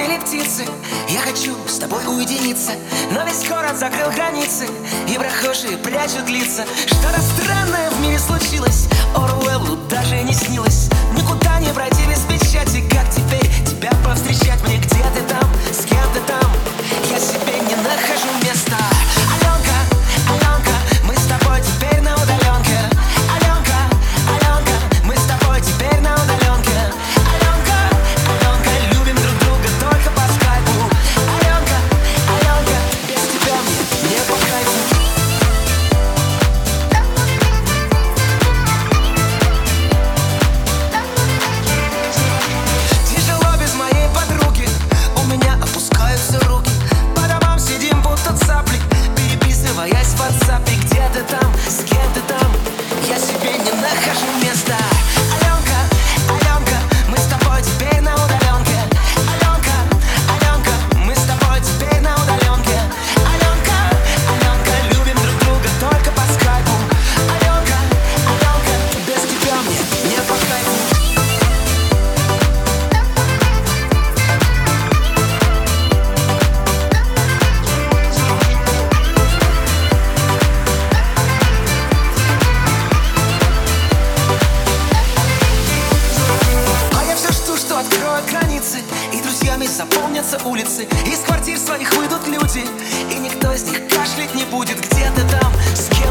запели птицы. Я хочу с тобой уединиться Но весь город закрыл границы И прохожие прячут лица. Что-то странное в мире случилось. Оруэллу даже WhatsApp где ты там, с кем ты там? Я себе не нахожу места. заполнятся улицы Из квартир своих выйдут люди. И никто из них кашлять не будет Где ты там, с кем